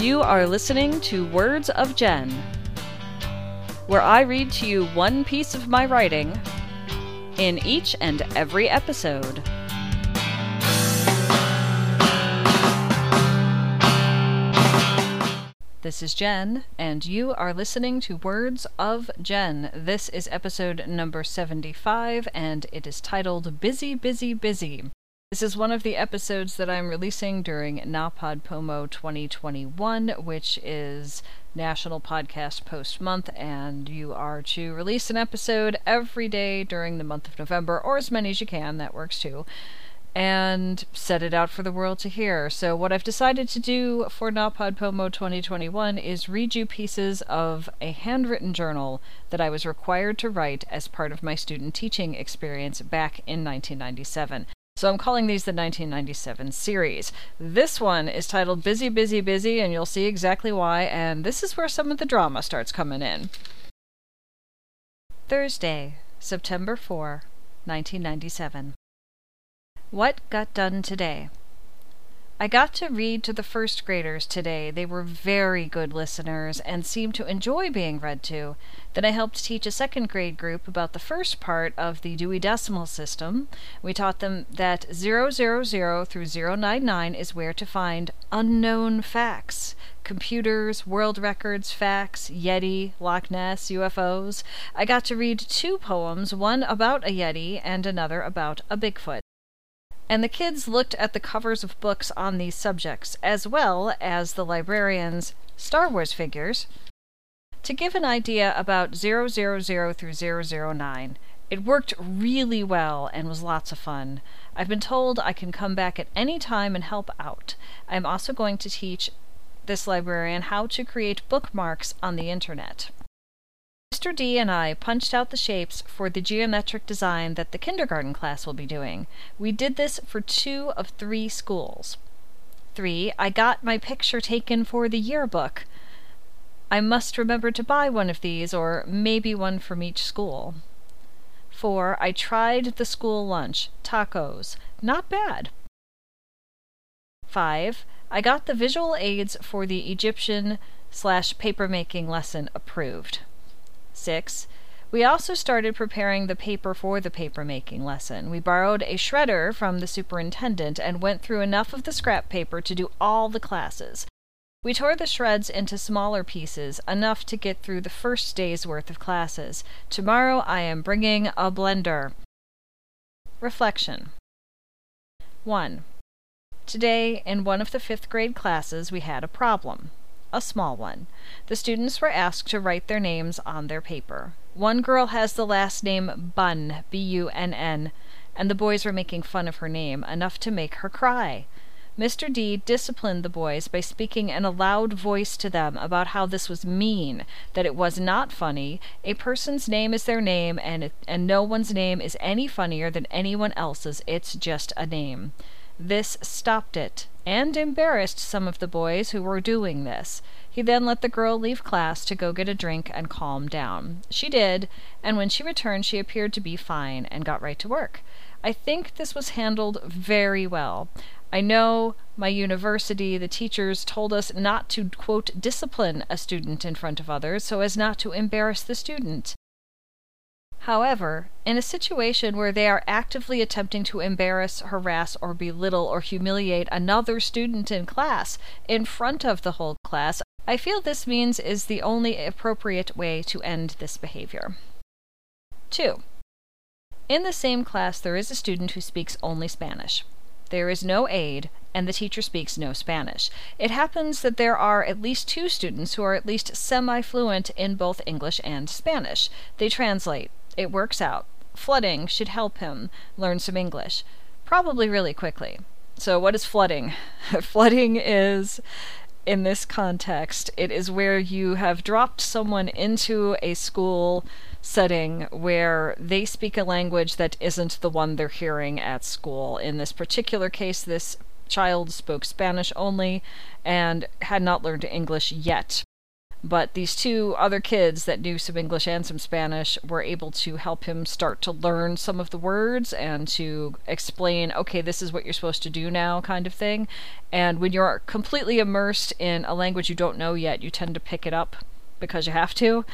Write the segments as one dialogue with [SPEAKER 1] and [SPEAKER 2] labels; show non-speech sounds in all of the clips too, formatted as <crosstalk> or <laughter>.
[SPEAKER 1] You are listening to Words of Jen, where I read to you one piece of my writing in each and every episode. This is Jen, and you are listening to Words of Jen. This is episode number 75, and it is titled Busy, Busy, Busy. This is one of the episodes that I'm releasing during NaPodPoMo 2021, which is National Podcast Post Month, and you are to release an episode every day during the month of November, or as many as you can, that works too and set it out for the world to hear. So, what I've decided to do for NaPodPoMo 2021 is read you pieces of a handwritten journal that I was required to write as part of my student teaching experience back in 1997. So, I'm calling these the 1997 series. This one is titled Busy, Busy, Busy, and you'll see exactly why, and this is where some of the drama starts coming in. Thursday, September 4, 1997. What got done today? I got to read to the first graders today. They were very good listeners and seemed to enjoy being read to. Then I helped teach a second grade group about the first part of the Dewey Decimal System. We taught them that 000 through 099 is where to find unknown facts computers, world records, facts, Yeti, Loch Ness, UFOs. I got to read two poems, one about a Yeti and another about a Bigfoot and the kids looked at the covers of books on these subjects, as well as the librarian's Star Wars figures, to give an idea about 000 through 009. It worked really well and was lots of fun. I've been told I can come back at any time and help out. I'm also going to teach this librarian how to create bookmarks on the internet. Mr. D and I punched out the shapes for the geometric design that the kindergarten class will be doing. We did this for two of three schools. 3. I got my picture taken for the yearbook. I must remember to buy one of these, or maybe one from each school. 4. I tried the school lunch, tacos. Not bad. 5. I got the visual aids for the Egyptian slash papermaking lesson approved. 6. We also started preparing the paper for the papermaking lesson. We borrowed a shredder from the superintendent and went through enough of the scrap paper to do all the classes. We tore the shreds into smaller pieces, enough to get through the first day's worth of classes. Tomorrow I am bringing a blender. Reflection 1. Today, in one of the fifth grade classes, we had a problem a small one. The students were asked to write their names on their paper. One girl has the last name Bunn, B U N N, and the boys were making fun of her name, enough to make her cry. Mr. D disciplined the boys by speaking in a loud voice to them about how this was mean, that it was not funny, a person's name is their name, and, and no one's name is any funnier than anyone else's, it's just a name. This stopped it, and embarrassed some of the boys who were doing this. He then let the girl leave class to go get a drink and calm down. She did, and when she returned she appeared to be fine and got right to work. I think this was handled very well. I know my university, the teachers told us not to, quote, discipline a student in front of others so as not to embarrass the student. However, in a situation where they are actively attempting to embarrass, harass, or belittle or humiliate another student in class in front of the whole class, I feel this means is the only appropriate way to end this behavior. 2. In the same class, there is a student who speaks only Spanish. There is no aide, and the teacher speaks no Spanish. It happens that there are at least two students who are at least semi fluent in both English and Spanish. They translate, it works out. Flooding should help him learn some English, probably really quickly. So, what is flooding? <laughs> flooding is, in this context, it is where you have dropped someone into a school setting where they speak a language that isn't the one they're hearing at school. In this particular case, this child spoke Spanish only and had not learned English yet. But these two other kids that knew some English and some Spanish were able to help him start to learn some of the words and to explain, okay, this is what you're supposed to do now, kind of thing. And when you're completely immersed in a language you don't know yet, you tend to pick it up because you have to.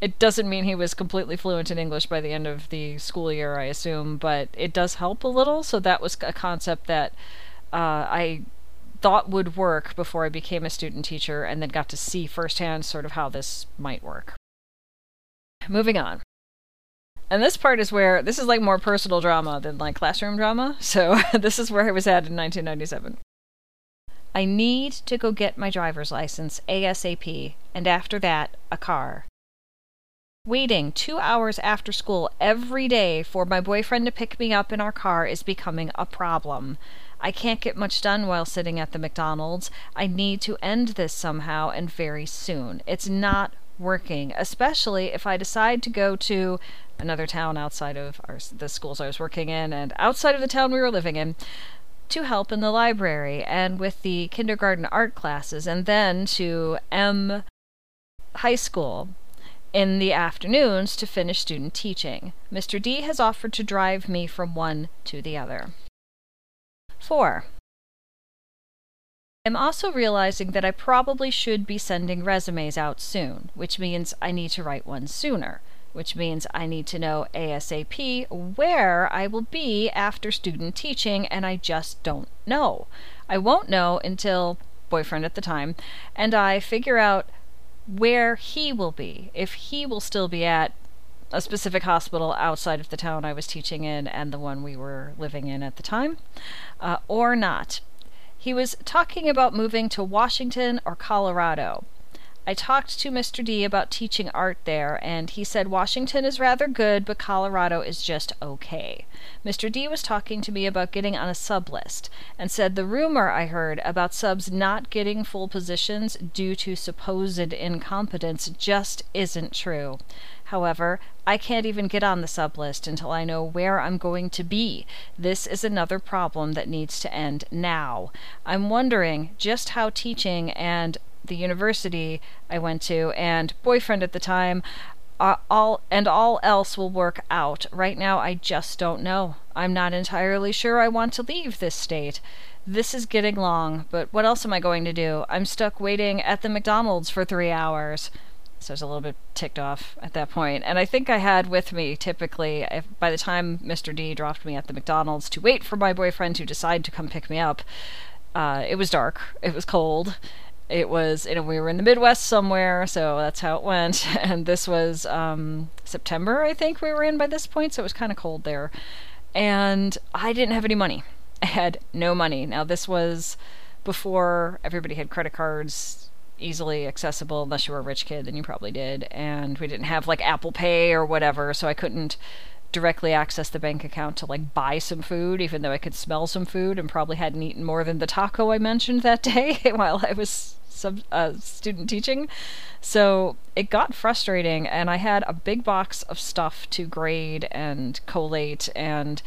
[SPEAKER 1] It doesn't mean he was completely fluent in English by the end of the school year, I assume, but it does help a little. So that was a concept that uh, I thought would work before I became a student teacher and then got to see firsthand sort of how this might work. Moving on. And this part is where this is like more personal drama than like classroom drama. <laughs> So <laughs> this is where I was at in 1997. I need to go get my driver's license ASAP, and after that, a car. Waiting two hours after school every day for my boyfriend to pick me up in our car is becoming a problem. I can't get much done while sitting at the McDonald's. I need to end this somehow and very soon. It's not working, especially if I decide to go to another town outside of our, the schools I was working in and outside of the town we were living in to help in the library and with the kindergarten art classes, and then to M High School in the afternoons to finish student teaching. Mr. D has offered to drive me from one to the other. 4. I'm also realizing that I probably should be sending resumes out soon, which means I need to write one sooner, which means I need to know ASAP where I will be after student teaching, and I just don't know. I won't know until boyfriend at the time, and I figure out where he will be, if he will still be at a specific hospital outside of the town I was teaching in and the one we were living in at the time, uh, or not. He was talking about moving to Washington or Colorado. I talked to Mr. D about teaching art there, and he said Washington is rather good, but Colorado is just okay. Mr. D was talking to me about getting on a sub list, and said the rumor I heard about subs not getting full positions due to supposed incompetence just isn't true. However, I can't even get on the sub list until I know where I'm going to be. This is another problem that needs to end now. I'm wondering just how teaching and the university I went to and boyfriend at the time uh, all and all else will work out. Right now I just don't know. I'm not entirely sure I want to leave this state. This is getting long, but what else am I going to do? I'm stuck waiting at the McDonald's for 3 hours. So I was a little bit ticked off at that point. And I think I had with me, typically, if, by the time Mr. D dropped me at the McDonald's to wait for my boyfriend to decide to come pick me up, uh, it was dark, it was cold, it was you know we were in the midwest somewhere so that's how it went. <laughs> And this was um, september i think we were in by this point so it was kind of cold there. And i didn't have any money. I had no money. Now this was before everybody had credit cards easily accessible unless you were a rich kid then you probably did and we didn't have like apple pay or whatever so i couldn't directly access the bank account to like buy some food, even though I could smell some food and probably hadn't eaten more than the taco I mentioned that <laughs> day <laughs> while I was sub uh, student teaching. So it got frustrating, and I had a big box of stuff to grade and collate and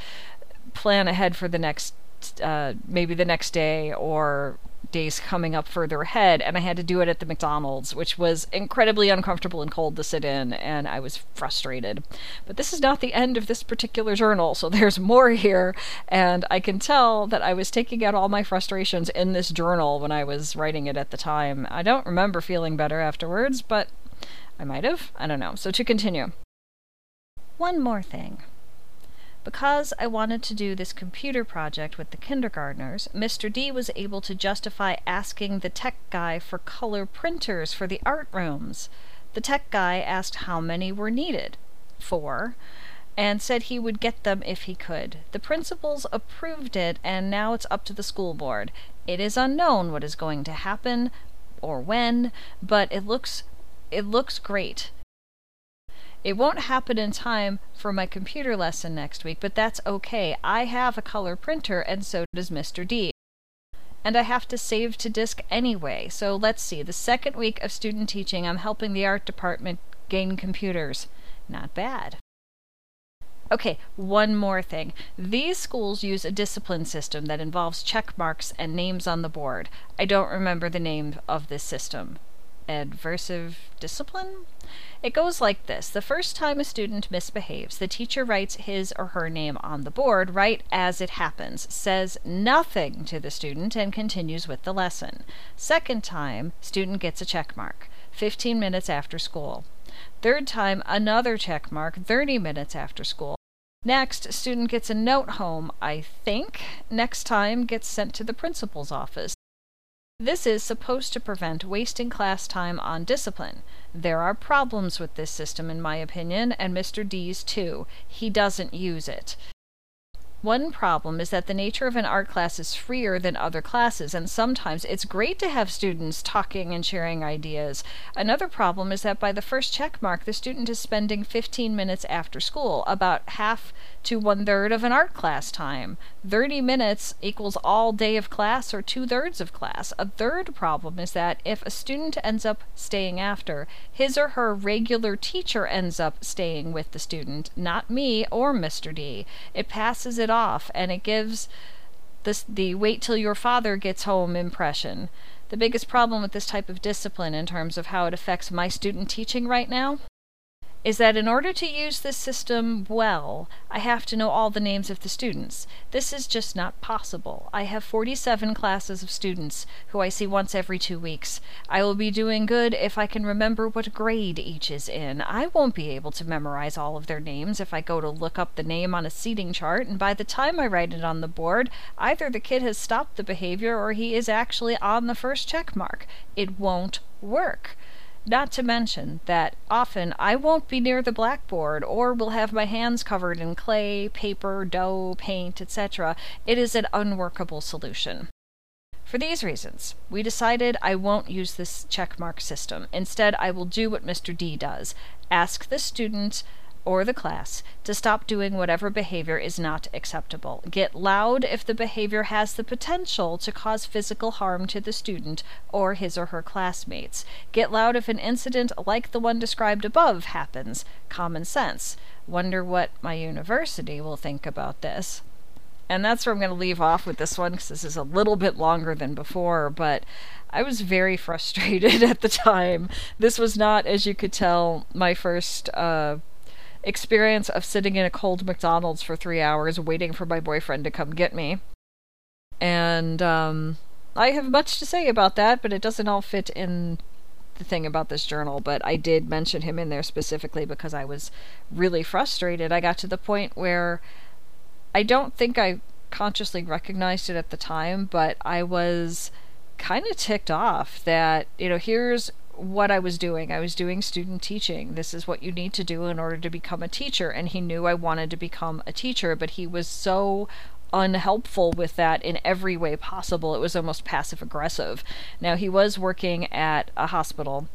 [SPEAKER 1] plan ahead for the next, uh, maybe the next day or days coming up further ahead, and I had to do it at the McDonald's, which was incredibly uncomfortable and cold to sit in, and I was frustrated. But this is not the end of this particular journal, so <laughs> there's more here, and I can tell that I was taking out all my frustrations in this journal when I was writing it at the time. I don't remember feeling better afterwards, but I might have. I don't know. So to continue. One more thing. Because I wanted to do this computer project with the kindergartners, Mr. D was able to justify asking the tech guy for color printers for the art rooms. The tech guy asked how many were needed. Four. And said he would get them if he could. The principals approved it, and now it's up to the school board. It is unknown what is going to happen or when, but it looks it looks great. It won't happen in time for my computer lesson next week, but that's okay. I have a color printer, and so does Mr. D. And I have to save to disk anyway. So let's see. The second week of student teaching, I'm helping the art department gain computers. Not bad. Okay, one more thing. These schools use a discipline system that involves check marks and names on the board. I don't remember the name of this system adversive discipline. It goes like this The first time a student misbehaves, the teacher writes his or her name on the board right as it happens, says nothing to the student, and continues with the lesson. Second time, student gets a check mark 15 minutes after school. Third time, another check mark 30 minutes after school. Next, student gets a note home, I think. Next time, gets sent to the principal's office. This is supposed to prevent wasting class time on discipline. There are problems with this system, in my opinion, and Mr. D's too. He doesn't use it. One problem is that the nature of an art class is freer than other classes, and sometimes it's great to have students talking and sharing ideas. Another problem is that by the first check mark, the student is spending 15 minutes after school, about half to one third of an art class time. 30 minutes equals all day of class or two thirds of class. A third problem is that if a student ends up staying after, his or her regular teacher ends up staying with the student, not me or Mr. D. It passes it off and it gives this, the wait till your father gets home impression. The biggest problem with this type of discipline in terms of how it affects my student teaching right now is that in order to use this system well, I have to know all the names of the students. This is just not possible. I have 47 classes of students who I see once every two weeks. I will be doing good if I can remember what grade each is in. I won't be able to memorize all of their names if I go to look up the name on a seating chart, and by the time I write it on the board, either the kid has stopped the behavior or he is actually on the first check mark. It won't work. Not to mention that often I won't be near the blackboard or will have my hands covered in clay, paper, dough, paint, etc. It is an unworkable solution. For these reasons, we decided I won't use this checkmark system. Instead, I will do what Mr. D does ask the student or the class to stop doing whatever behavior is not acceptable. Get loud if the behavior has the potential to cause physical harm to the student or his or her classmates. Get loud if an incident like the one described above happens. Common sense. Wonder what my university will think about this. And that's where I'm going to leave off with this one because this is a little bit longer than before, but I was very <laughs> frustrated at the time. This was not, as you could tell, my first uh, experience of sitting in a cold McDonald's for three hours waiting for my boyfriend to come get me. And um, I have much to say about that, but it doesn't all fit in the thing about this journal. But I did mention him in there specifically because I was really frustrated. I got to the point where I don't think I consciously recognized it at the time, but I was kind of ticked off that, you know, here's what I was doing. I was doing student teaching. This is what you need to do in order to become a teacher. And he knew I wanted to become a teacher, but he was so unhelpful with that in every way possible. It was almost passive aggressive. Now, he was working at a hospital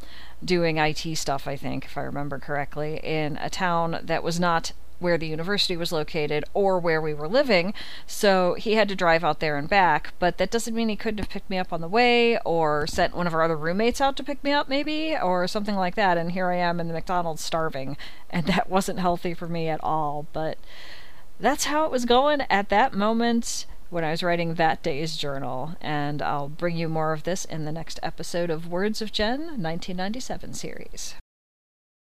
[SPEAKER 1] doing IT stuff, I think, if I remember correctly, in a town that was not where the university was located or where we were living. So he had to drive out there and back, but that doesn't mean he couldn't have picked me up on the way or sent one of our other roommates out to pick me up, maybe, or something like that. And here I am in the McDonald's starving, and <laughs> that wasn't healthy for me at all. But that's how it was going at that moment when I was writing that day's journal, and I'll bring you more of this in the next episode of Words of Jen 1997 series.